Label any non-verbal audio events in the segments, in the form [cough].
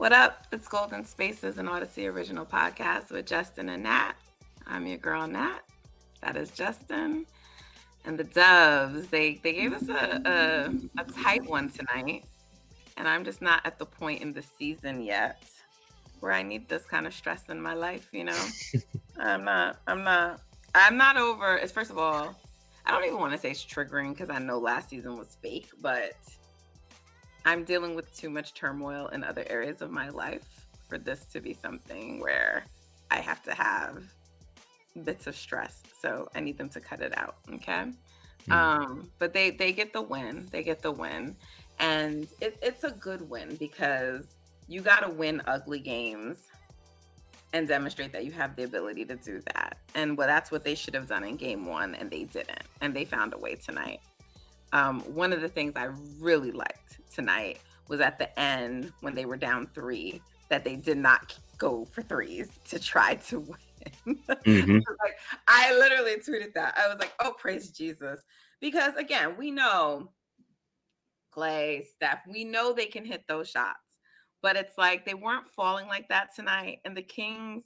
What up? It's Golden Spaces, an Audacy original podcast with Justin and Nat. I'm your girl Nat. That is Justin. And the Dubs, they they gave us a, a, a tight one tonight. And I'm just not at the point in the season yet where I need this kind of stress in my life, you know? [laughs] I'm not, I'm not, I'm not over. It's first of all, I don't even want to say it's triggering because I know last season was fake, but I'm dealing with too much turmoil in other areas of my life for this to be something where I have to have bits of stress. So I need them to cut it out. Okay. Hmm. Um, but they they get the win. They get the win. And it, it's a good win because you got to win ugly games and demonstrate that you have the ability to do that. And well, that's what they should have done in game one, and they didn't. And they found a way tonight. Um, one of the things I really liked tonight was at the end when they were down three, that they did not go for threes to try to win. Mhm. [laughs] like I literally tweeted that. I was like, "Oh, praise Jesus," because again, we know Klay, Steph, we know they can hit those shots, but it's like they weren't falling like that tonight. And the Kings,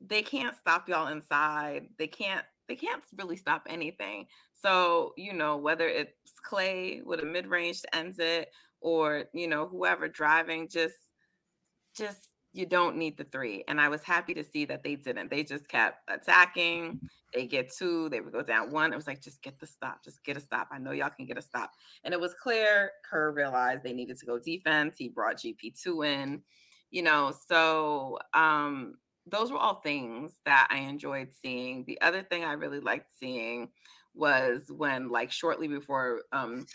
they can't stop y'all inside. They can't. They can't really stop anything. So you know whether it's Klay with a mid range to ends it, or you know whoever driving, just just you don't need the three. And I was happy to see that they didn't. They just kept attacking. They get two, they would go down one. It was like, just get the stop, just get a stop. I know y'all can get a stop. And it was clear Kerr realized they needed to go defense. He brought GP2 in, you know. So um those were all things that I enjoyed seeing. The other thing I really liked seeing was when, like, shortly before um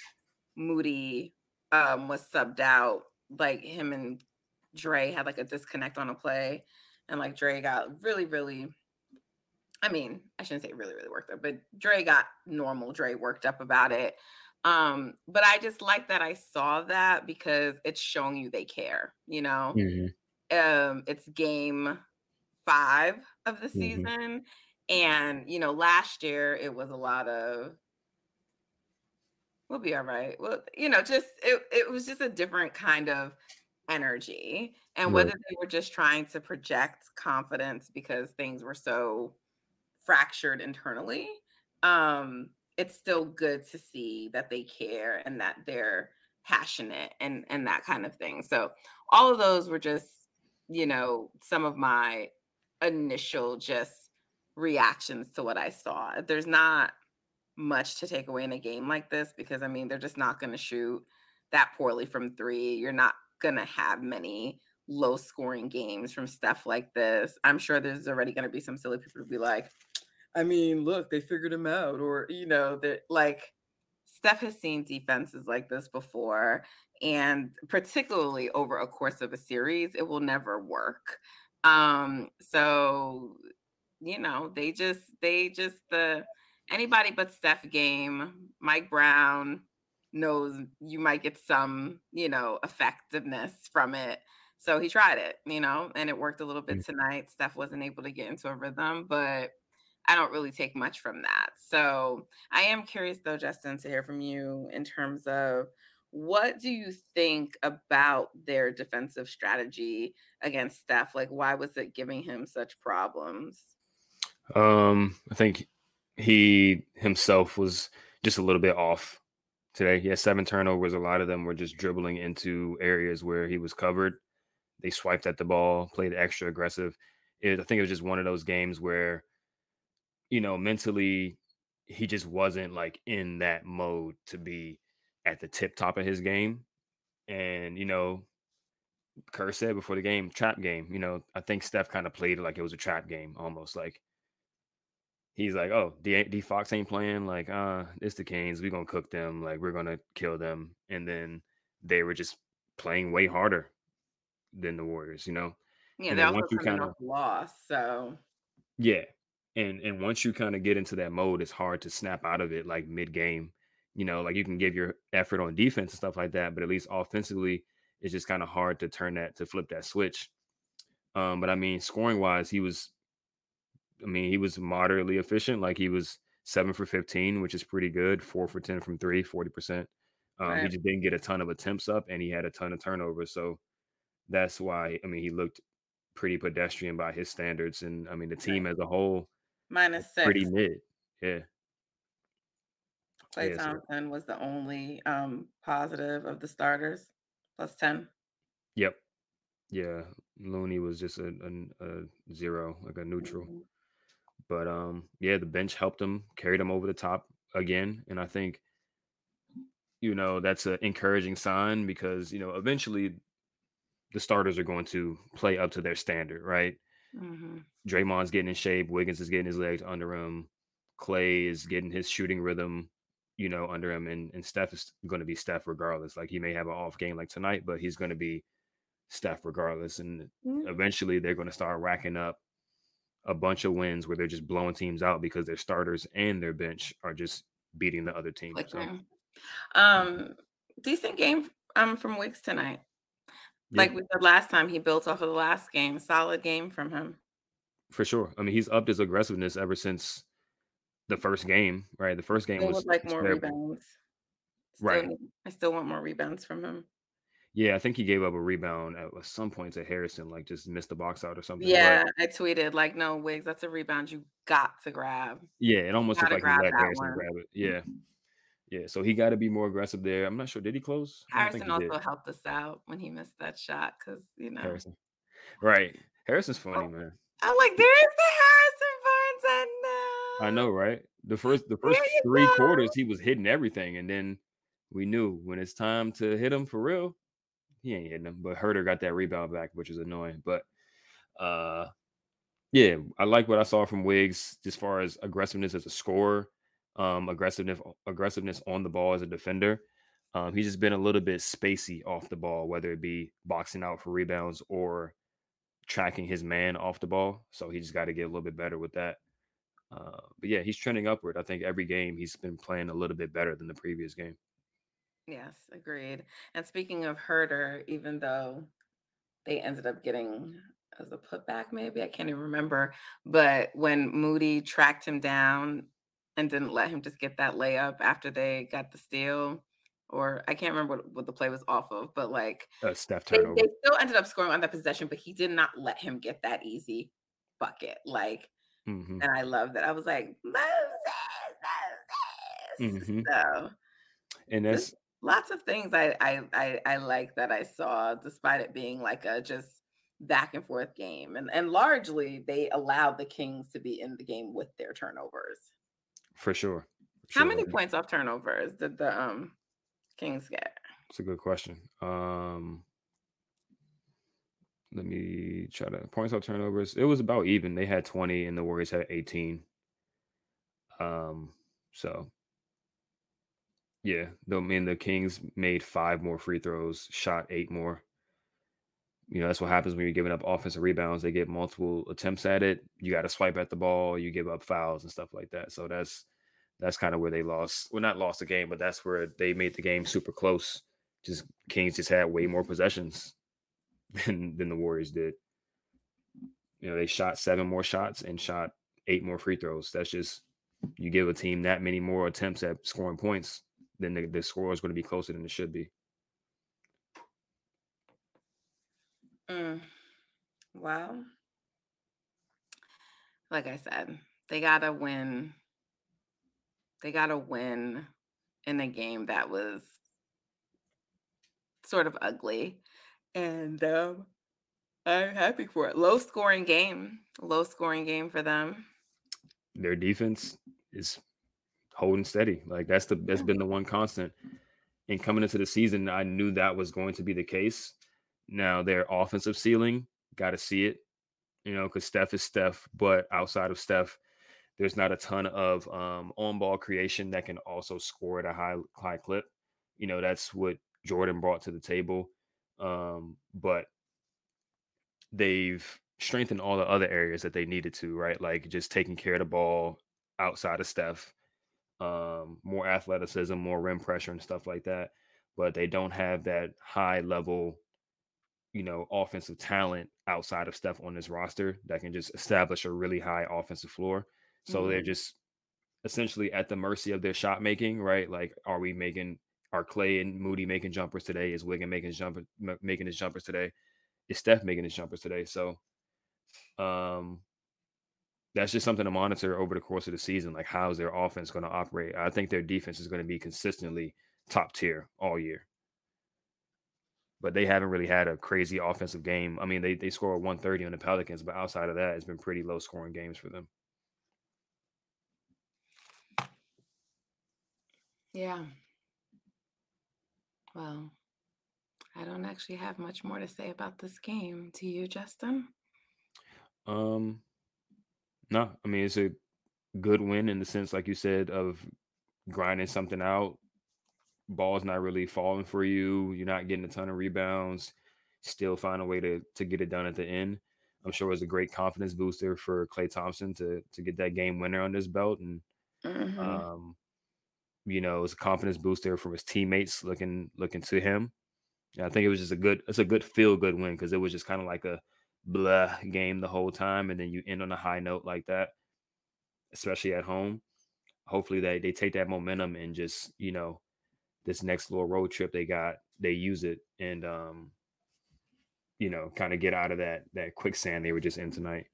Moody um was subbed out, like him and Dre had like a disconnect on a play, and like Dre got really, really. I mean, I shouldn't say really, really worked up, but Dre got normal Dre worked up about it. Um, but I just like that I saw that because it's showing you they care, you know. Mhm. Um, it's game five of the Mhm. season. And you know, last year it was a lot of we'll be all right. Well, you know, just it, it was just a different kind of energy. And whether they were just trying to project confidence because things were so fractured internally, um, it's still good to see that they care and that they're passionate and and that kind of thing. So all of those were just, you know, some of my initial just reactions to what I saw. There's not much to take away in a game like this because I mean they're just not going to shoot that poorly from 3. You're not going to have many low scoring games from stuff like this. I'm sure there's already going to be some silly people to be like, I mean, look, they figured him out or you know, that like Steph has seen defenses like this before and particularly over a course of a series, it will never work. Um so you know, they just they just the anybody but Steph game, Mike Brown knows you might get some, you know, effectiveness from it. So he tried it, you know, and it worked a little bit Mm. tonight. Steph wasn't able to get into a rhythm, but I don't really take much from that. So I am curious though, Justin, to hear from you in terms of what do you think about their defensive strategy against Steph? Like, why was it giving him such problems? Um, I think he himself was just a little bit off today. He had seven turnovers. A lot of them were just dribbling into areas where he was covered. They swiped at the ball, played extra aggressive. It, I think it was just one of those games where, you know, mentally he just wasn't like in that mode to be at the tip top of his game. And, you know, Kerr said before the game, trap game. You know, I think Steph kind of played it like it was a trap game almost. Like he's like, oh, D, D Fox ain't playing. Like, uh, it's the Canes. We're gonna cook them. Like, we're gonna kill them. And then they were just playing way harder than the Warriors, you know. Yeah, And they're also kind of lost, so yeah, and and once you kind of get into that mode, it's hard to snap out of it like mid game. You know, like you can give your effort on defense and stuff like that, but at least offensively, it's just kind of hard to turn that to flip that switch. Um, but I mean, scoring wise, he was, I mean, he was moderately efficient. Like he was seven for 15, which is pretty good. Four for 10 from three, 40%. Um, he just didn't get a ton of attempts up and he had a ton of turnovers. So that's why, I mean, he looked pretty pedestrian by his standards. And I mean, the team as a whole, minus pretty mid. Yeah. Klay Yeah. So, Thompson was the only um positive of the starters, plus 10. yep. Yeah. Looney was just a, a, a zero, like a neutral. Mhm. But um, yeah, the bench helped him, carried him over the top again. And I think, you know, that's an encouraging sign because, you know, eventually the starters are going to play up to their standard, right? Mhm. Draymond's getting in shape, Wiggins is getting his legs under him, Klay is getting his shooting rhythm, you know, under him, and, and Steph is going to be Steph regardless. Like he may have an off game like tonight, but he's going to be Steph regardless. And Mm, eventually they're going to start racking up a bunch of wins where they're just blowing teams out because their starters and their bench are just beating the other team. So. Um, decent game um from Wiggs tonight. yeah, Like we said last time, he built off of the last game. Solid game from him. for sure. I mean, he's upped his aggressiveness ever since the first game, right? The first game Still was, like more terrible. rebounds. Still, Right. I still want more rebounds from him. Yeah, I think he gave up a rebound at some point to Harrison, like just missed the box out or something. But Yeah, I tweeted like, no, Wiggs, that's a rebound you got to grab. yeah, it almost looked like he grab let Harrison one. grab it. Mm. Yeah. Yeah. So he got to be more aggressive there. I'm not sure. Did he close? I don't think Harrison he also did. helped us out when he missed that shot because you know Harrison. Right. Harrison's funny, Oh, man. I'm like, there's the Harrison Barnes I know. I know, right? The first the first three go. quarters, he was hitting everything, and then we knew when it's time to hit him for real, he ain't hitting them. But Huerter got that rebound back, which is annoying. But uh yeah, I like what I saw from Wiggs as far as aggressiveness as a scorer, um, aggressiveness aggressiveness on the ball as a defender. Um, he's just been a little bit spacey off the ball, whether it be boxing out for rebounds or tracking his man off the ball. So he just got to get a little bit better with that. Uh, but yeah, he's trending upward. I think every game he's been playing a little bit better than the previous game. Yes, agreed. And speaking of Huerter, even though they ended up getting as a putback, maybe I can't even remember. But when Moody tracked him down and didn't let him just get that layup after they got the steal, or I can't remember what, what the play was off of, but like Uh, Steph they, turnover. they still ended up scoring on that possession, but he did not let him get that easy bucket. Like, hmm and I love that. I was like, Moses, Moses. hmm So And that's lots of things I, I I I like that I saw, despite it being like a just back and forth game. And and largely they allowed the Kings to be in the game with their turnovers. for sure. How Sure. many points off turnovers did the um Kings get? It's a good question. Um, let me try to points off turnovers. It was about even. They had 20 and the Warriors had 18. Um, so yeah, though mean the Kings made five more free throws, shot eight more. You know, that's what happens when you're giving up offensive rebounds. They get multiple attempts at it. You got to swipe at the ball, you give up fouls and stuff like that. So that's that's kind of where they lost. Well, not lost the game, but that's where they made the game super close. Just Kings just had way more possessions [laughs] than than the Warriors did. You know, they shot seven more shots and shot eight more free throws. That's just you give a team that many more attempts at scoring points, then the, the score is going to be closer than it should be. Mm, well, like I said, they gotta win. They gotta win in a game that was sort of ugly. And um I'm happy for it. Low scoring game. Low scoring game for them. Their defense is holding steady. Like that's the that's been the one constant. And coming into the season, I knew that was going to be the case. Now their offensive ceiling, got to see it, you know, because Steph is Steph, but outside of Steph, there's not a ton of um, on ball creation that can also score at a high high clip. You know, that's what Jordan brought to the table. Um, but they've strengthened all the other areas that they needed to, right? Like just taking care of the ball outside of Steph, um, more athleticism, more rim pressure, and stuff like that. But they don't have that high level, you know, offensive talent outside of Steph on this roster that can just establish a really high offensive floor. So mm-hmm. they're just essentially at the mercy of their shot making, right? Like, are we making are Klay and Moody making jumpers today? Is Wiggin making jumper making his jumpers today? Is Steph making his jumpers today? So um that's just something to monitor over the course of the season. Like, how's their offense going to operate? I think their defense is going to be consistently top tier all year. But they haven't really had a crazy offensive game. I mean, they they score 130 on the Pelicans, but outside of that, it's been pretty low scoring games for them. Yeah. Well, I don't actually have much more to say about this game. To you, Justin? Um, no, I mean it's a good win in the sense, like you said, of grinding something out. Ball's not really falling for you. You're not getting a ton of rebounds. Still find a way to to get it done at the end. I'm sure it was a great confidence booster for Klay Thompson to to get that game winner on this belt, and mm-hmm. um, you know, it was a confidence booster for his teammates looking looking to him. Yeah, I think it was just a good it's a good feel good win because it was just kind of like a blah game the whole time, and then you end on a high note like that, especially at home. Hopefully they they take that momentum and just you know this next little road trip they got they use it and um you know kind of get out of that that quicksand they were just in tonight.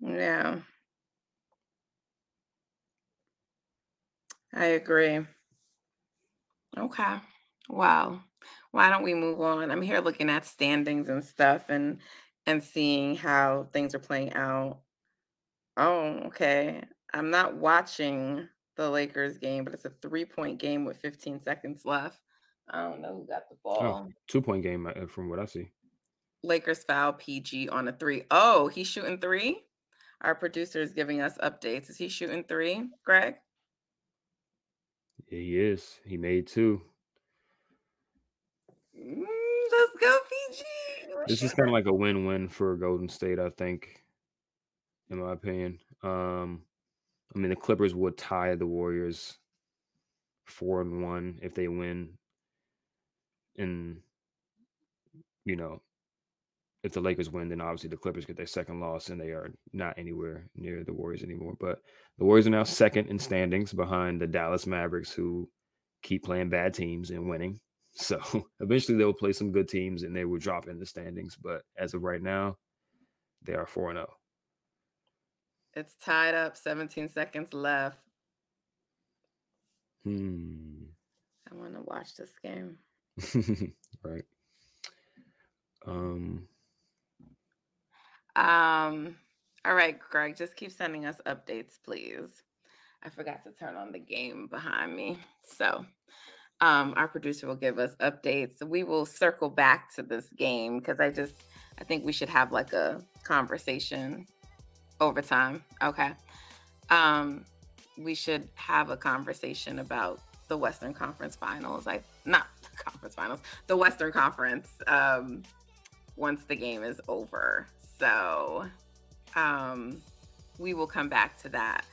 Yeah. I agree. Okay. Wow. Why don't we move on? I'm here looking at standings and stuff and and seeing how things are playing out. Oh, okay. I'm not watching the Lakers game, but it's a three point game with 15 seconds left. I don't know who got the oh, ball. Oh, two point game uh, from what I see. Lakers foul PG on a three. Oh, he's shooting three. Our producer is giving us updates. Is he shooting three, Greg? Yeah, he is. He made two. Mm, let's go, PG. this is kind of like a win-win for Golden State, I think, in my opinion. Um, I mean, the Clippers would tie the Warriors four and one if they win, and you know, if the Lakers win, then obviously the Clippers get their second loss and they are not anywhere near the Warriors anymore. But the Warriors are now second in standings behind the Dallas Mavericks, who keep playing bad teams and winning. So [laughs] eventually they will play some good teams and they will drop in the standings. But as of right now, they are 4 0. It's tied up, 17 seconds left. Hmm. I want to watch this game. [laughs] right. Um um, all right, Greg, just keep sending us updates, please. I forgot to turn on the game behind me. So um, our producer will give us updates. So We will circle back to this game because I just I think we should have like a conversation over time. Okay. Um, we should have a conversation about the Western Conference Finals. Like not the [laughs] conference finals, the Western Conference. Um, once the game is over. So um, we will come back to that.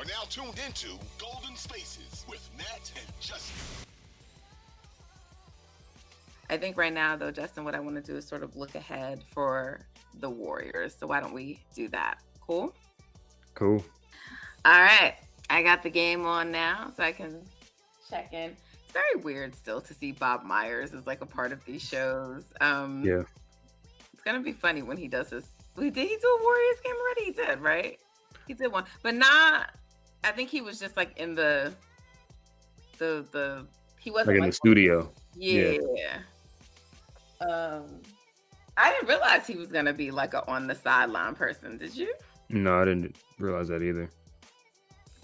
Are now tuned into Golden Spaces with Nat and Justin. I think right now, though, Justin, what I want to do is sort of look ahead for the Warriors. So why don't we do that? Cool. Cool. All right. I got the game on now so I can check in. It's very weird still to see Bob Myers as like a part of these shows. Um Yeah. It's gonna be funny when he does this. Did he do a Warriors game already? He did, right? He did one. But not I think he was just like in the the the he wasn't like in like, the studio. Yeah. yeah. Um I didn't realize he was gonna be like a on the sideline person. Did you? No, I didn't realize that either.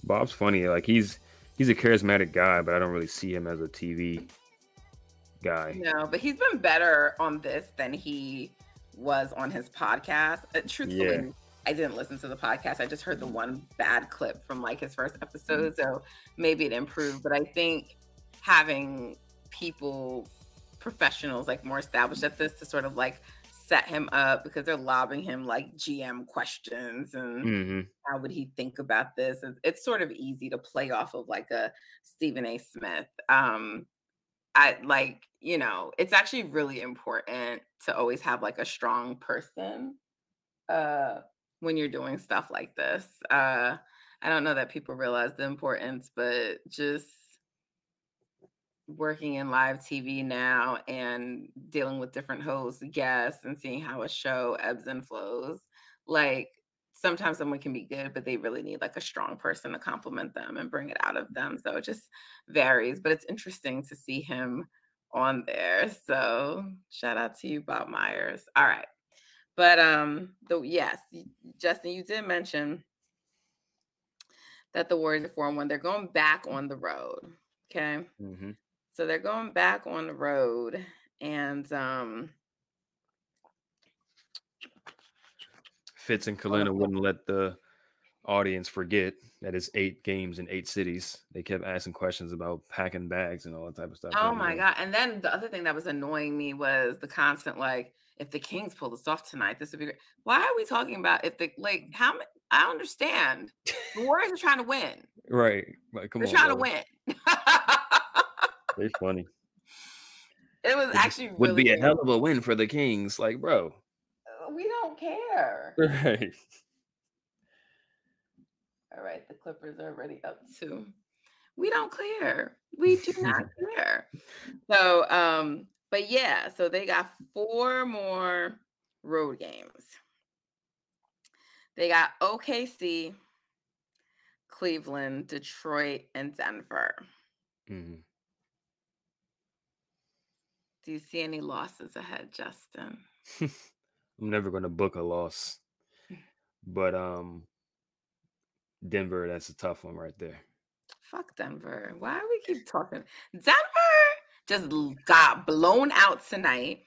Bob's funny. Like he's he's a charismatic guy, but I don't really see him as a TV guy. No, but he's been better on this than he was on his podcast. Uh, truthfully, Yeah. I didn't listen to the podcast. I just heard the one bad clip from like his first episode, so maybe it improved. But I think having people, professionals, like more established at this, to sort of like set him up because they're lobbing him like GM questions and hmm how would he think about this? It's, it's sort of easy to play off of like a Stephen A. Smith. Um, I like, you know, it's actually really important to always have like a strong person uh when you're doing stuff like this. Uh I don't know that people realize the importance, but just working in live TV now and dealing with different hosts, guests, and seeing how a show ebbs and flows. Like sometimes someone can be good, but they really need like a strong person to compliment them and bring it out of them. So it just varies, but it's interesting to see him on there. So shout out to you, Bob Myers. All right. But um, the yes, Justin, you did mention that the Warriors are four and one. They're going back on the road. Okay. hmm So they're going back on the road and um Fitz and Kelenna wouldn't let the audience forget that it's eight games in eight cities. They kept asking questions about packing bags and all that type of stuff. oh my god. And then the other thing that was annoying me was the constant like if the Kings pull this off tonight, this would be great. Why are we talking about if the like how many I understand. The Warriors are trying to win. Right. Like, come They're on. trying to win. They funny. [laughs] it was Would- actually Would really be a hell of a win for the Kings. Like, bro. Uh, We don't care. [laughs] Right. All right, the Clippers are already up two. We don't care. We do not [laughs] care. So, um, but yeah, so they got four more road games. They got OKC, Cleveland, Detroit, and Denver. Mhm. Do you see any losses ahead, Justin? [laughs] I'm never gonna book a loss. But um Denver, that's a tough one right there. Fuck Denver. Why do we keep talking? Denver just got blown out tonight.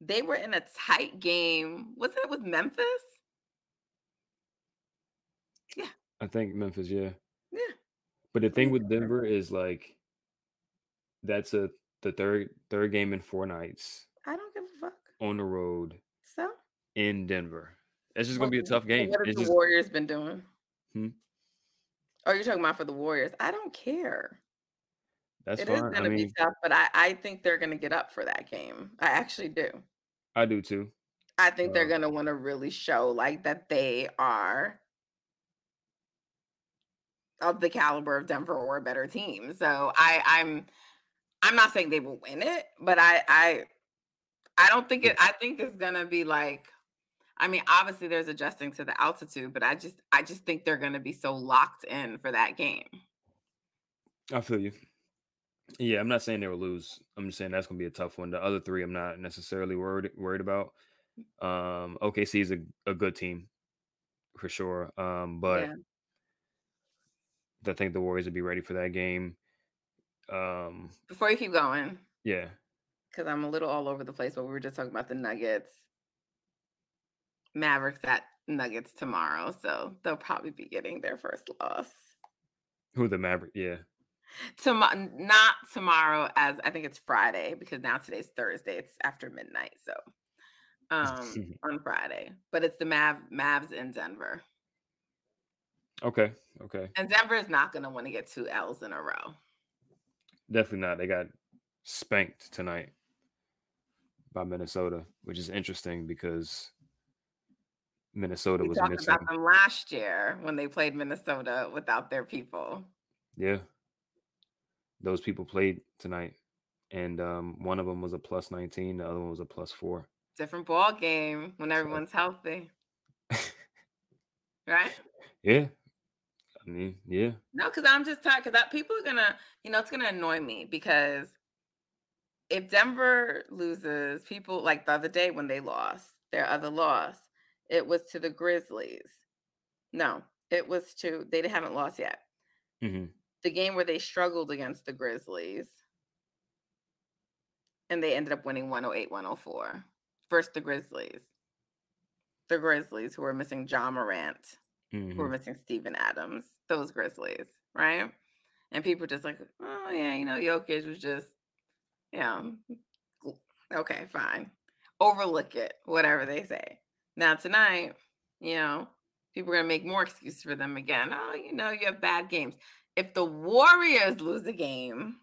They were in a tight game. Wasn't it with Memphis? Yeah. I think Memphis, yeah. Yeah. But the thing with Denver is like that's a the third third game in four nights I don't give a fuck. on the road So in Denver. It's just gonna be a tough game. What have It's the just Warriors been doing? Hmm? Oh, you're talking about for the Warriors. I don't care. That's It is. I gonna mean, be tough, but I, I think they're gonna get up for that game. I actually do. I do too. I think they're Uh, gonna want to really show like that they are of the caliber of Denver or a better team. So I, I'm I'm not saying they will win it, but I I I don't think it I think it's gonna be like I mean, obviously there's adjusting to the altitude, but I just I just think they're gonna be so locked in for that game. I feel you. Yeah, I'm not saying they will lose. I'm just saying that's gonna be a tough one. The other three, I'm not necessarily worried worried about. Um, OKC is a, a good team for sure. Um, but Yeah. I think the Warriors would be ready for that game. Um, Before you keep going, yeah, because I'm a little all over the place, but we were just talking about the Nuggets. Mavericks at Nuggets tomorrow, so they'll probably be getting their first loss. who the Maverick? Yeah, Tomorrow, not tomorrow, as I think it's Friday because now today's Thursday. It's after midnight, so um [laughs] on Friday. But it's the Mav Mavs in Denver, okay, okay, and Denver is not going to want to get two L's in a row. definitely not. They got spanked tonight by Minnesota, which is interesting because Minnesota We was talked missing. about them last year when they played Minnesota without their people. Yeah. Those people played tonight. And um, one of them was a plus 19, the other one was a plus four. Different ball game when So- everyone's healthy, [laughs] right? Yeah. I mean, yeah. No, because I'm just tired. Because that people are gonna, you know, it's gonna annoy me because if Denver loses, people like the other day when they lost their other loss, it was to the Grizzlies. No, it was to they haven't lost yet. hmm the game where they struggled against the Grizzlies. And they ended up winning 108 104 versus the Grizzlies. The Grizzlies, who were missing Ja Morant, who were Mhm. missing Steven Adams, those Grizzlies, right? And people just like, oh, yeah, you know, Jokic was just, yeah, okay, fine. Overlook it, whatever they say. Now, tonight, you know, people are going to make more excuses for them again. Oh, you know, you have bad games. If the Warriors lose the game,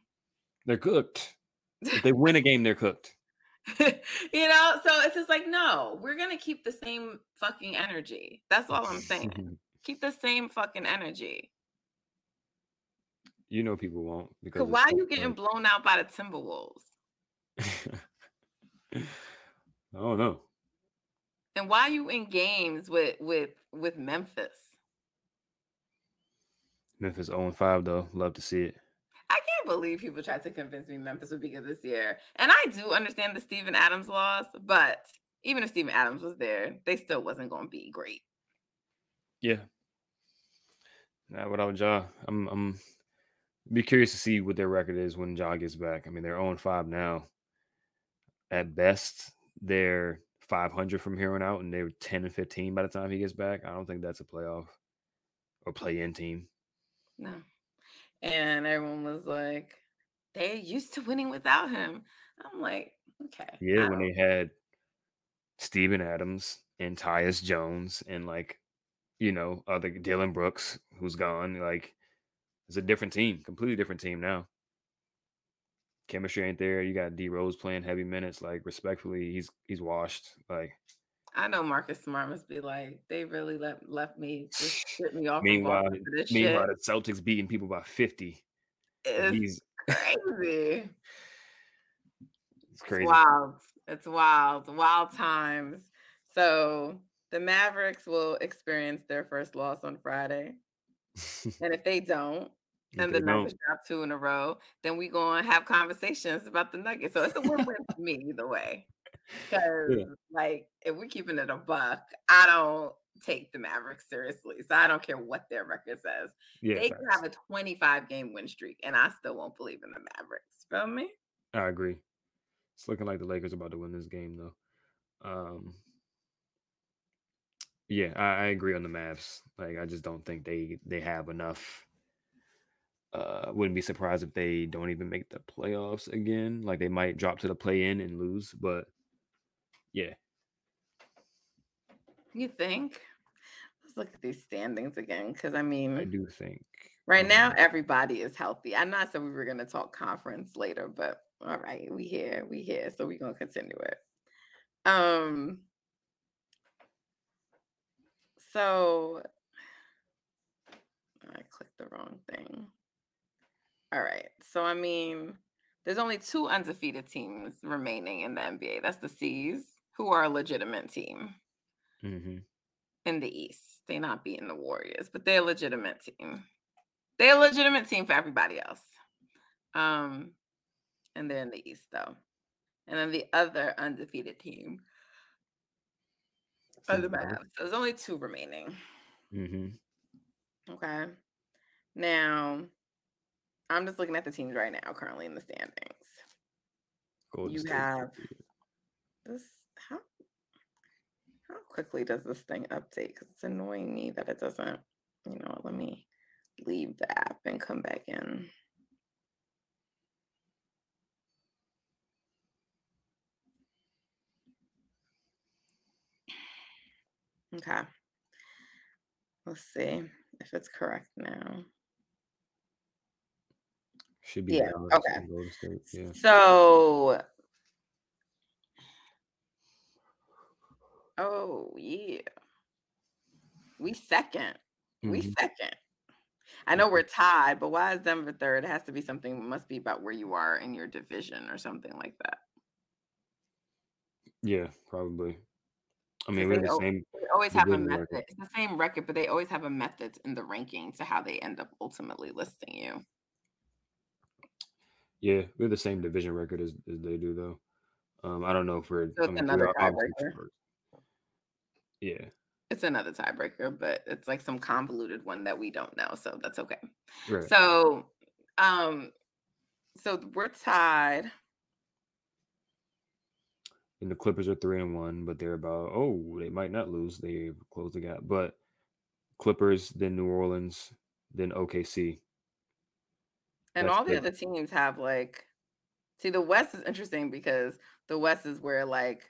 They're cooked. If they win a [laughs] game, they're cooked. you know, so it's just like, no, we're going to keep the same fucking energy. That's all I'm saying. [laughs] keep the same fucking energy. you know people won't because why are you getting blown out by the Timberwolves? [laughs] I don't know. And why are you in games with with with Memphis? Memphis 0 5 though. Love to see it. I can't believe people tried to convince me Memphis would be good this year. And I do understand the Steven Adams loss, but even if Steven Adams was there, they still wasn't going to be great. Yeah. Nah, without Ja, I'm I'm be curious to see what their record is when Ja gets back. I mean, they're 0 5 now. At best, they're 500 from here on out, and they were 10 and 15 by the time he gets back. I don't think that's a playoff or play-in team. No. And everyone was like, they're used to winning without him. I'm like, okay. Yeah, when they had Steven Adams and Tyus Jones and like, you know, uh, other Dillon Brooks who's gone. Like, it's a different team, completely different team now. Chemistry ain't there. You got D Rose playing heavy minutes. Like, respectfully, he's he's washed. Like, I know Marcus Smart must be like, they really left left me just shit me off. meanwhile, meanwhile, shit. the Celtics beating people by fifty. It's He's crazy. it's crazy. It's wild. It's wild. Wild times. So the Mavericks will experience their first loss on Friday. And if they don't, [laughs] and the Nuggets drop two in a row, then we gonna have conversations about the Nuggets. So it's a win-win for me either way. Because like if we're keeping it a buck, I don't take the Mavericks seriously. So I don't care what their record says. yeah, they can have a 25 game win streak, and I still won't believe in the Mavericks. Feel me? I agree. It's looking like the Lakers are about to win this game, though. Um, yeah, I, I agree on the Mavs. Like, I just don't think they they have enough. Uh, wouldn't be surprised if they don't even make the playoffs again. Like, they might drop to the play in and lose, but yeah, You think? Let's look at these standings again. Because I mean, I do think right now everybody is healthy. I know I said we were gonna talk conference later, but all right, we here, we here, so we're gonna continue it. Um so I clicked the wrong thing. All right. So I mean, there's only two undefeated teams remaining in the NBA. That's the C's, who are a legitimate team mhm. in the East. They're not beating the Warriors, but they're a legitimate team. They're a legitimate team for everybody else. Um, and they're in the East though. And then the other undefeated team are the Mavs. So there's only two remaining. Mm-hmm. Okay. Now, I'm just looking at the teams right now, currently in the standings. Golden You have- This how how quickly does this thing update? Because it's annoying me that it doesn't. You know, let me leave the app and come back in. Okay. Let's see if it's correct now. should be Yeah, okay. Yeah. So, oh yeah, we second. We Mhm. second. I know we're tied, but why is Denver third? It has to be something. Must be about where you are in your division or something like that. Yeah, probably. I mean, we have the al- same. They always have a method. record. It's the same record, but they always have a method in the ranking to how they end up ultimately listing you. Yeah, we're the same division record as, as they do, though. Um, I don't know if we're. So I mean, we another first. Yeah, It's another tiebreaker, but it's like some convoluted one that we don't know, so that's okay. Right. So, um, so we're tied. And the Clippers are three and one, but they're about oh, they might not lose. They close the gap. But Clippers, then New Orleans, then OKC. And That's all the other teams have like see the West is interesting because the West is where like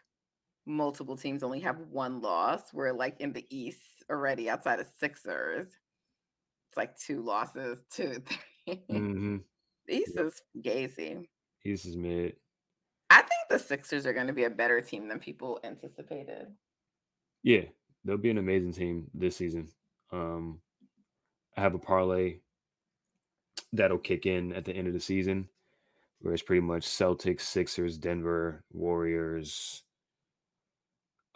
multiple teams only have one loss. We're like in the East already outside of Sixers, it's like two losses, two, [laughs] three. Mm-hmm. East is gazy. East is mid. I think the Sixers are going to be a better team than people anticipated. Yeah, they'll be an amazing team this season. Um, I have a parlay that'll kick in at the end of the season, where it's pretty much Celtics, Sixers, Denver, Warriors.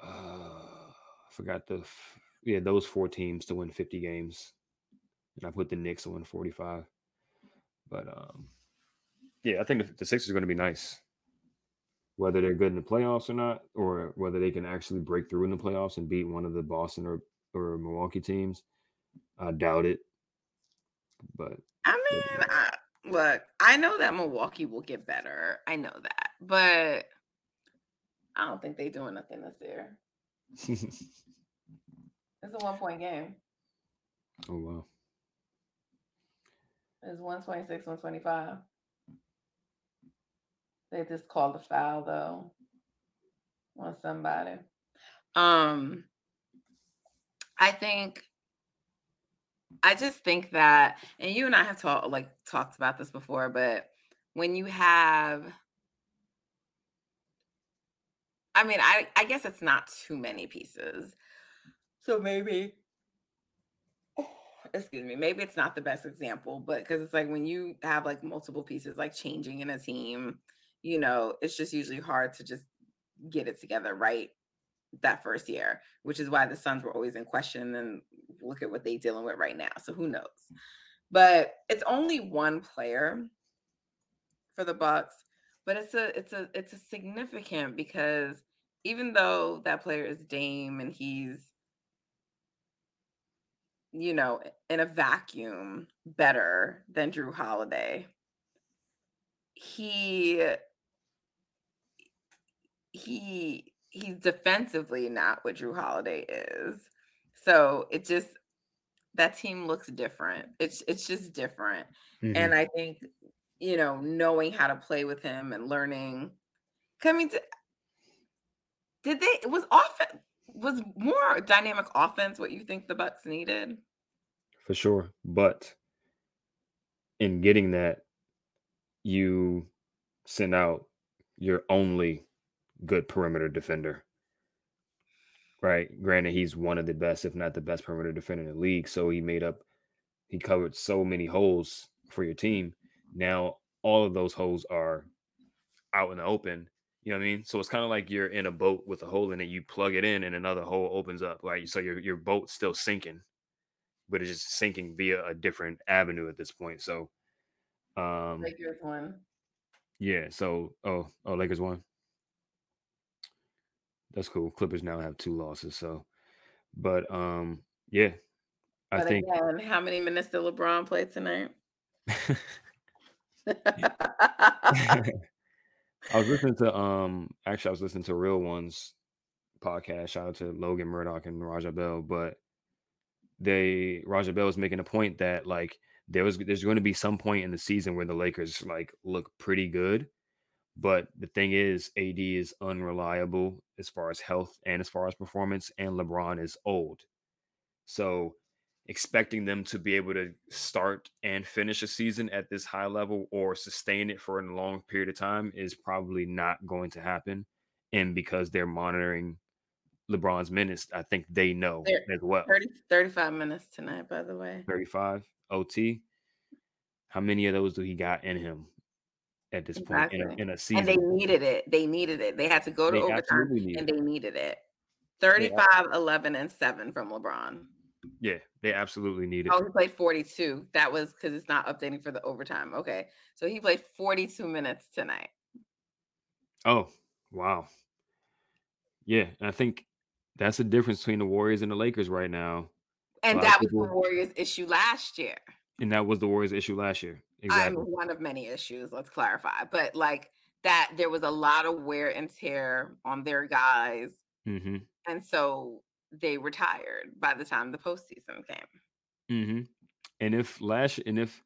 Uh, I forgot the yeah those four teams to win fifty games, and I put the Knicks to win forty five. But um, yeah, I think the, the Sixers are going to be nice. Whether they're good in the playoffs or not, or whether they can actually break through in the playoffs and beat one of the Boston or, or Milwaukee teams, I doubt it. But I mean, I, look, I know that Milwaukee will get better. I know that, but I don't think they're doing nothing this year. [laughs] It's a one point game. oh wow, It's 126, 125. They just called a foul though on somebody. Um I think I just think that and you and I have talked like talked about this before, but when you have I mean, I I guess it's not too many pieces. So maybe excuse me, maybe it's not the best example, but because it's like when you have like multiple pieces like changing in a team, you know, it's just usually hard to just get it together right that first year, which is why the Suns were always in question. And look at what they're dealing with right now. So who knows? But it's only one player for the Bucks, but it's a it's a it's a significant because even though that player is Dame and he's you know, in a vacuum better than Jrue Holiday. He he he's defensively not what Jrue Holiday is. So it just that team looks different. It's it's just different. Mhm. And I think, you know, knowing how to play with him and learning coming to did they was offense was more dynamic offense what you think the Bucks needed? for sure. But in getting that, you send out your only good perimeter defender. Right. Granted, he's one of the best, if not the best perimeter defender in the league. So he made up, he covered so many holes for your team. Now all of those holes are out in the open. You know what I mean? So it's kind of like you're in a boat with a hole in it. You plug it in, and another hole opens up. Right. So your your boat's still sinking, but it's just sinking via a different avenue at this point. So, um, Lakers one. yeah. So, oh, oh, Lakers won. That's cool. Clippers now have two losses. So, but um, yeah, I But think again, how many minutes did LeBron play tonight? [laughs] [laughs] [laughs] I was listening to um actually I was listening to Real Ones podcast. Shout out to Logan Murdock and Raja Bell, but they Raja Bell was making a point that like there was there's going to be some point in the season where the Lakers like look pretty good, but the thing is AD is unreliable as far as health and as far as performance, and LeBron is old. So expecting them to be able to start and finish a season at this high level or sustain it for a long period of time is probably not going to happen. And because they're monitoring LeBron's minutes, I think they know They're as well. 30, 35 minutes tonight, by the way. 35 OT. How many of those do he got in him at this point in a, Exactly. in a And season? they needed it. They needed it. They had to go to They overtime and they needed it. They 35, ab- 11, and 7 from LeBron. Yeah, they absolutely need it. Oh, he played 42. That was because it's not updating for the overtime. Okay. So he played 42 minutes tonight. Oh, wow. Yeah, and I think That's the difference between the Warriors and the Lakers right now. And that was people, the Warriors' issue last year. And that was the Warriors' issue last year. Exactly. I'm one of many issues, let's clarify. But like that, there was a lot of wear and tear on their guys. Mm-hmm. And so they retired by the time the postseason came. Mm-hmm. And if last and if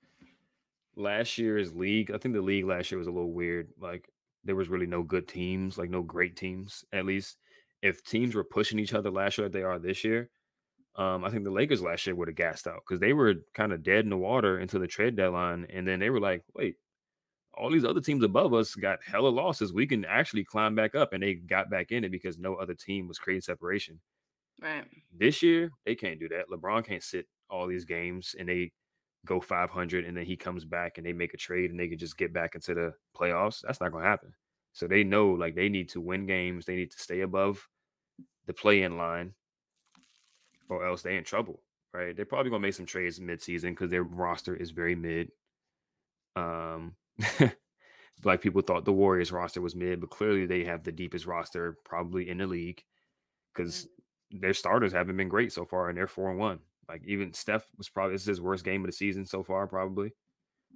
last year's league, I think the league last year was a little weird. Like there was really no good teams, like no great teams, at least. If teams were pushing each other last year like they are this year, um, I think the Lakers last year would have gassed out because they were kind of dead in the water until the trade deadline. And then they were like, wait, all these other teams above us got hella losses. We can actually climb back up. And they got back in it because no other team was creating separation. Right. This year, they can't do that. LeBron can't sit all these games and they go 500 and then he comes back and they make a trade and they can just get back into the playoffs. That's not going to happen. So they know like they need to win games. They need to stay above the play in line or else they in trouble, right? They're probably going to make some trades midseason because their roster is very mid. Um, [laughs] like people thought the Warriors roster was mid, but clearly they have the deepest roster probably in the league because mm. Their starters haven't been great so far and they're four and one. Like even Steph was probably this is his worst game of the season so far, probably.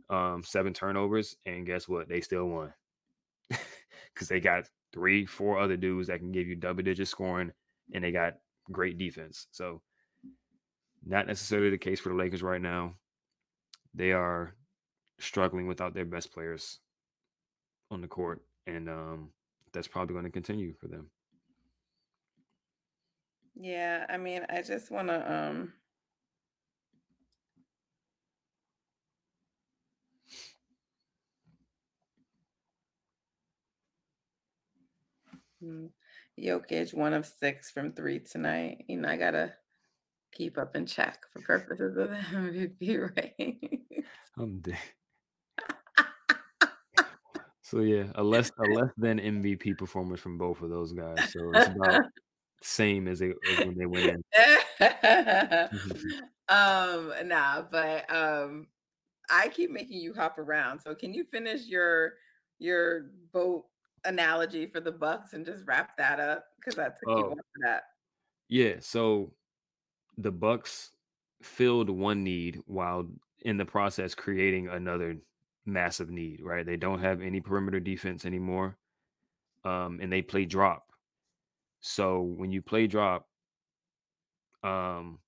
Um, seven turnovers, and guess what? They still won [laughs] because they got three, four other dudes that can give you double digit scoring, and they got great defense. So, not necessarily the case for the Lakers right now. They are struggling without their best players on the court, and um, that's probably going to continue for them. Yeah, I mean, I just want to um Mm. Jokic, one of six from three tonight. You know, I gotta keep up in check for purposes of the MVP rating. I'm dead. [laughs] so yeah, a less a less than MVP performance from both of those guys. So it's about [laughs] same as, they, as when they win. [laughs] um, nah, but um, I keep making you hop around. So can you finish your your boat analogy for the Bucks and just wrap that up because that took oh. you for that. Yeah, so the Bucks filled one need while in the process creating another massive need, right? They don't have any perimeter defense anymore. Um, and they play drop. So when you play drop, um,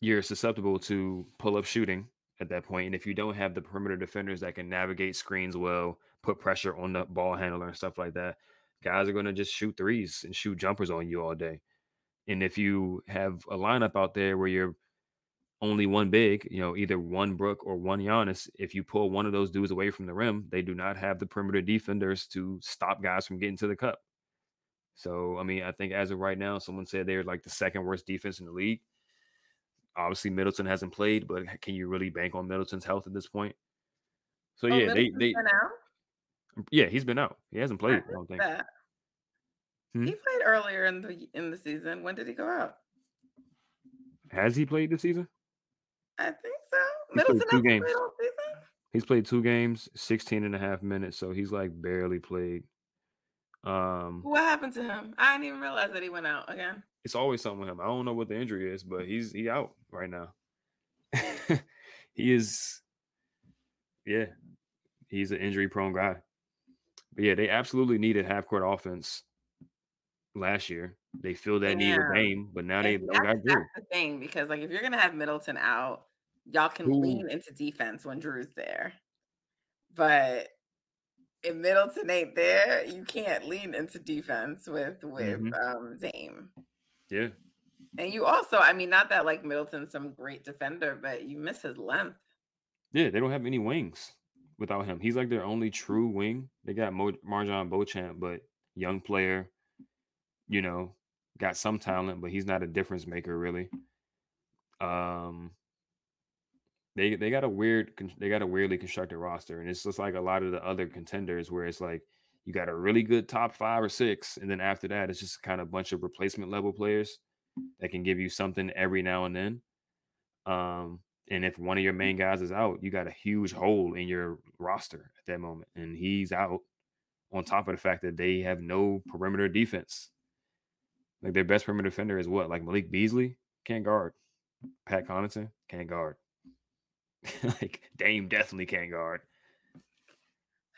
you're susceptible to pull up shooting at that point. And if you don't have the perimeter defenders that can navigate screens well, put pressure on the ball handler and stuff like that, guys are going to just shoot threes and shoot jumpers on you all day. And if you have a lineup out there where you're only one big, you know, either one Brook or one Giannis, if you pull one of those dudes away from the rim, they do not have the perimeter defenders to stop guys from getting to the cup. So, I mean, I think as of right now, someone said they're like the second worst defense in the league. Obviously, Middleton hasn't played, but can you really bank on Middleton's health at this point? So oh, yeah, they they yeah, he's been out. He hasn't played. I, I don't think. Hmm? He played earlier in the in the season. When did he go out? Has he played this season? I think so. He's Middleton two games. Season. He's played two games, 16 and a half minutes, so he's like barely played. Um What happened to him? I didn't even realize that he went out again it's always something with him. I don't know what the injury is, but he's he out right now. [laughs] he is, yeah, he's an injury prone guy. But yeah, they absolutely needed half court offense last year. They feel that yeah. need with Dame, but now they don't got That's the thing because like if you're gonna have Middleton out, y'all can Ooh. lean into defense when Jrue's there. But if Middleton ain't there, you can't lean into defense with with mm-hmm. um Dame. Yeah. And you also, I mean, not that like Middleton's some great defender, but you miss his length. Yeah, they don't have any wings without him. He's like their only true wing. They got Mo- MarJon Beauchamp, but young player, you know, got some talent, but he's not a difference maker really. Um, they they got a weird they got a weirdly constructed roster, and it's just like a lot of the other contenders where it's like you got a really good top five or six, and then after that, it's just kind of a bunch of replacement level players that can give you something every now and then. Um, and if one of your main guys is out, you got a huge hole in your roster at that moment, and he's out. On top of the fact that they have no perimeter defense, Like their best perimeter defender is what? Like Malik Beasley can't guard. Pat Connaughton can't guard. [laughs] like Dame definitely can't guard.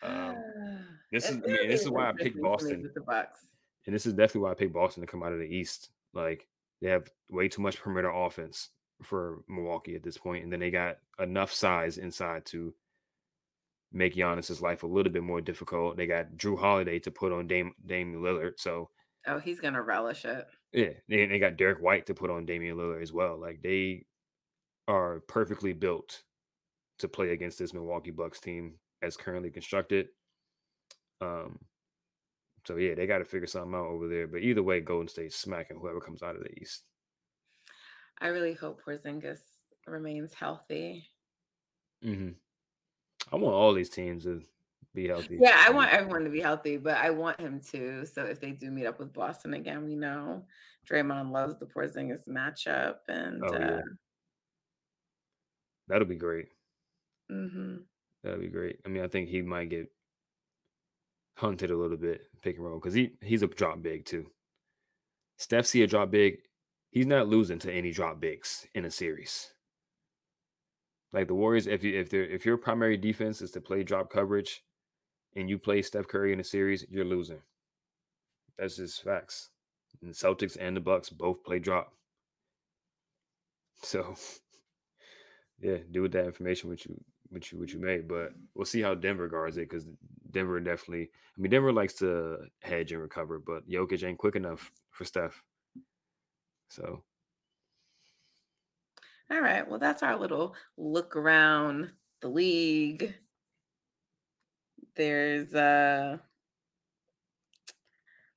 Um, [sighs] this is I mean, this is why I picked Boston, with the Bucks. and this is definitely why I picked Boston to come out of the East. Like they have way too much perimeter offense for Milwaukee at this point, and then they got enough size inside to make Giannis's life a little bit more difficult. They got Jrue Holiday to put on Dame Dame Lillard, so Oh, he's gonna relish it. yeah, they, they got Derek White to put on Damian Lillard as well. Like they are perfectly built to play against this Milwaukee Bucks team as currently constructed. Um, so yeah, they got to figure something out over there. But either way, Golden State's smacking whoever comes out of the East. I really hope Porzingis remains healthy. Mm-hmm. I want all these teams to be healthy. Yeah, I want everyone to be healthy, but I want him to. So if they do meet up with Boston again, we know Draymond loves the Porzingis matchup, and Oh, yeah. uh, That'll be great. Mhm. That'd be great. I mean, I think he might get hunted a little bit pick and roll because he he's a drop big too. Steph see a drop big, he's not losing to any drop bigs in a series. Like the Warriors, if you if they if your primary defense is to play drop coverage, and you play Steph Curry in a series, you're losing. That's just facts. And the Celtics and the Bucks both play drop. So, [laughs] yeah, do with that information what you what you what you may. But we'll see how Denver guards it because Denver definitely. I mean, Denver likes to hedge and recover, but Jokic ain't quick enough for Steph. So All right. Well, that's our little look around the league. There's uh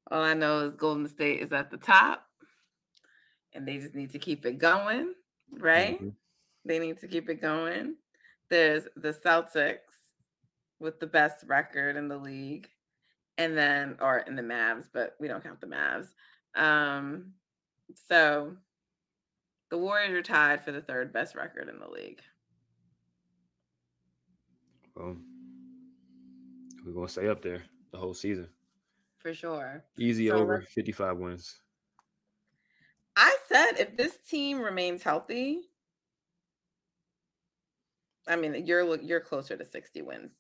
all I know is Golden State is at the top and they just need to keep it going, right? mhm. They need to keep it going. There's the Celtics with the best record in the league. And then or in the Mavs, but we don't count the Mavs. Um so the Warriors are tied for the third best record in the league. well, we're gonna stay up there the whole season. For sure. Easy So over 55 wins. I said if this team remains healthy, I mean you're you're closer to 60 wins.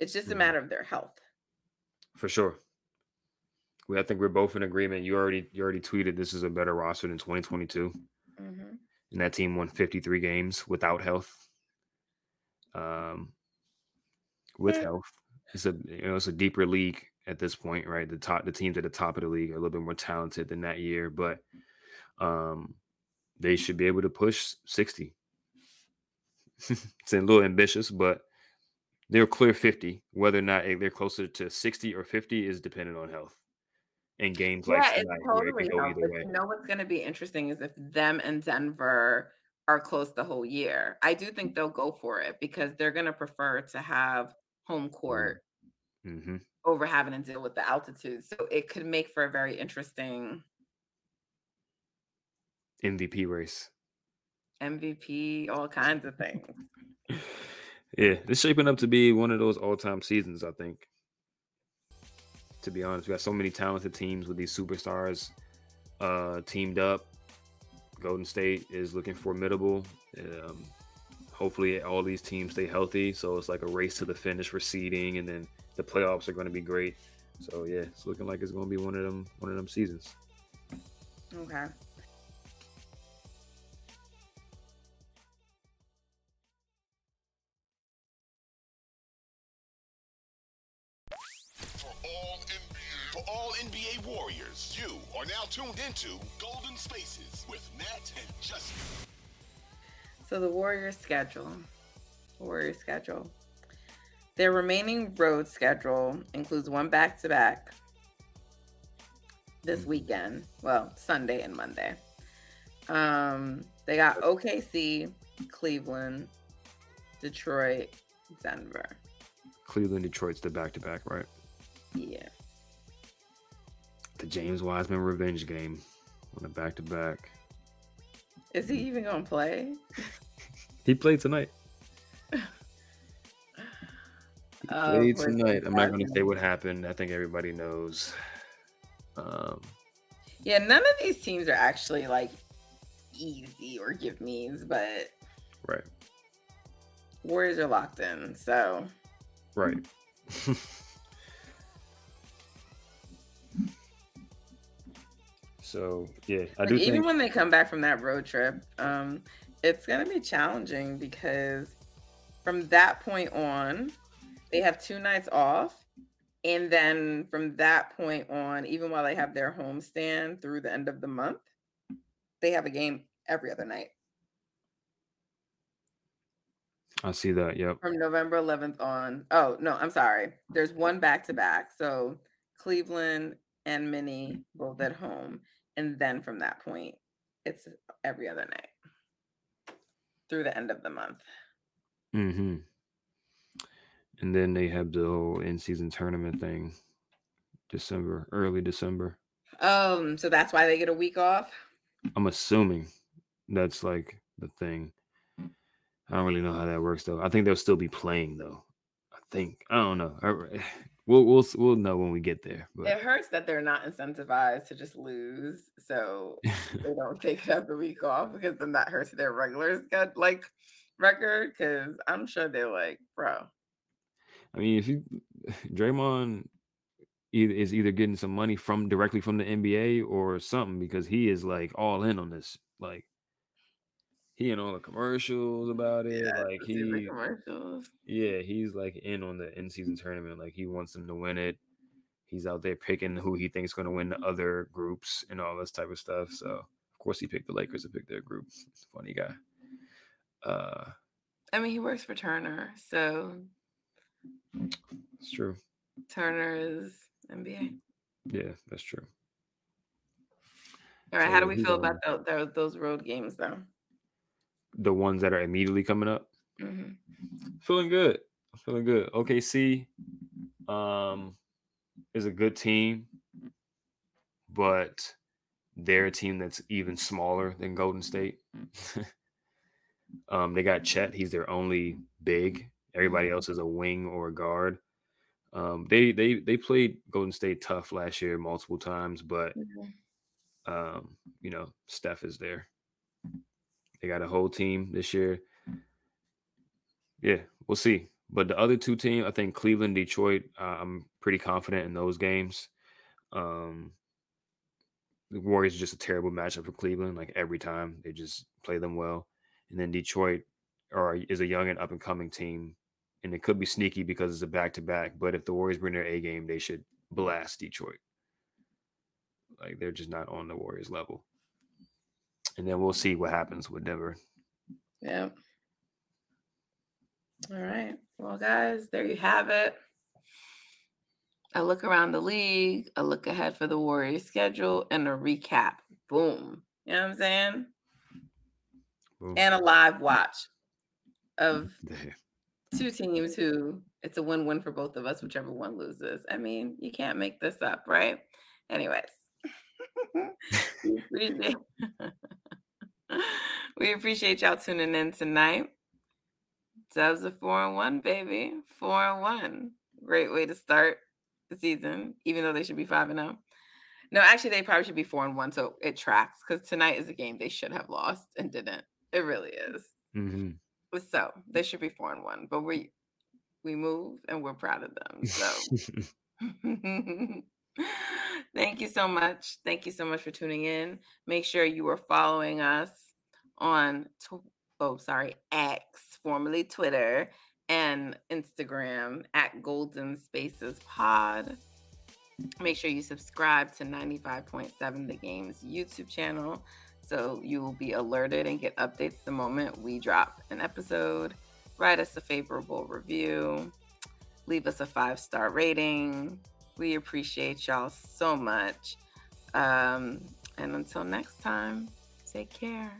It's just a Mhm. matter of their health. For sure. We, I think we're both in agreement. You already you already tweeted this is a better roster than 2022. Mhm. and that team won 53 games without health. Um, with Yeah. health, it's a you know it's a deeper league at this point, right? The top the teams at the top of the league are a little bit more talented than that year, but um, they should be able to push 60. [laughs] it's a little ambitious, but they're clear 50. Whether or not they're closer to 60 or 50 is dependent on health. And games like yeah, it's tonight, totally go health. You know what's going to be interesting is if them and Denver are close the whole year. I do think they'll go for it because they're going to prefer to have home court hmm over having to deal with the altitude. So it could make for a very interesting MVP race. MVP, all kinds of things. Yeah, it's shaping up to be one of those all-time seasons. I think. To be honest, we got so many talented teams with these superstars uh, teamed up. Golden State is looking formidable. Um, hopefully, all these teams stay healthy, so it's like a race to the finish for seeding, and then the playoffs are going to be great. So yeah, it's looking like it's going to be one of them one of them seasons. Okay. For all NBA Warriors, you are now tuned into Golden Spaces with Nat and Justin. So the Warriors schedule. Warriors schedule. Their remaining road schedule includes one back to back this Mm. weekend. Well, Sunday and Monday. Um, they got OKC, Cleveland, Detroit, Denver. Cleveland, Detroit's the back-to-back, right? Yeah. The James Wiseman revenge game on a back-to-back. Is he even gonna play? He played tonight. He Oh, played tonight. I'm not going to say what happened. I think everybody knows. Um, Yeah, none of these teams are actually like easy or give me's, but Right. Warriors are locked in. So Right. [laughs] so yeah, I like, do even think when they come back from that road trip, um, it's gonna be challenging because from that point on, they have two nights off. And then from that point on, even while they have their home stand through the end of the month, they have a game every other night. I see that. Yep. from November 11th on. Oh, no, I'm sorry. There's one back to back. So Cleveland and Minnie both at home. And then from that point, it's every other night through the end of the month. Mm-hmm. And then they have the whole in-season tournament thing, December, early December. Um, so that's why they get a week off. I'm assuming that's like the thing. I don't really know how that works though. I think they'll still be playing though. I think I don't know. I- We'll we'll we'll know when we get there. It hurts that they're not incentivized to just lose. So they [laughs] don't take another week off because then that hurts their regular sched like record. Cause I'm sure they're like, bro, I mean, if you [sighs] Draymond either is either getting some money from directly from the NBA or something because he is like all in on this. Like he in all the commercials about it. yeah, like the he commercials. Yeah, he's like in on the in season tournament. Like he wants them to win it. He's out there picking who he thinks going to win the other groups and all this type of stuff. So of course he picked the Lakers to pick their group. Funny guy. Uh, I mean, he works for Turner, so it's true. Turner is NBA. Yeah, that's true. All right, So how do we feel about tho- tho- those road games, though? The ones that are immediately coming up, hmm feeling good. I'm feeling good. OKC, um, is a good team, but they're a team that's even smaller than Golden State. [laughs] um, they got Chet. He's their only big. Everybody else is a wing or a guard. Um, they they they played Golden State tough last year multiple times, but um, you know Steph is there. They got a whole team this year. Yeah, we'll see. But the other two teams, I think Cleveland, Detroit, uh, I'm pretty confident in those games. Um, the Warriors are just a terrible matchup for Cleveland. Like every time, they just play them well. And then Detroit are is a young and up and coming team, and it could be sneaky because it's a back to back. But if the Warriors bring their A game, they should blast Detroit. Like they're just not on the Warriors level. And then we'll see what happens with Denver. Yeah. All right. Well, guys, there you have it. A look around the league, a look ahead for the Warriors schedule, and a recap. Boom. You know what I'm saying? Boom. And a live watch of [laughs] two teams who it's a win-win for both of us, whichever one loses. I mean, you can't make this up, right? Anyways. [laughs] we, appreciate, [laughs] we appreciate y'all tuning in tonight. Dubs a four and one, baby. Four and one. Great way to start the season, even though they should be five and zero. No, actually, they probably should be four and one, so it tracks because tonight is a game they should have lost and didn't. It really is. hmm So they should be four and one, but we we move and we're proud of them. So [laughs] [laughs] thank you so much. Thank you so much for tuning in. Make sure you are following us on oh sorry X, formerly Twitter, and Instagram at Golden Spaces Pod. Make sure you subscribe to 95.7 The Game's YouTube channel so you will be alerted and get updates the moment we drop an episode. Write us a favorable review, leave us a five star rating. We appreciate y'all so much. Um, and until next time, take care.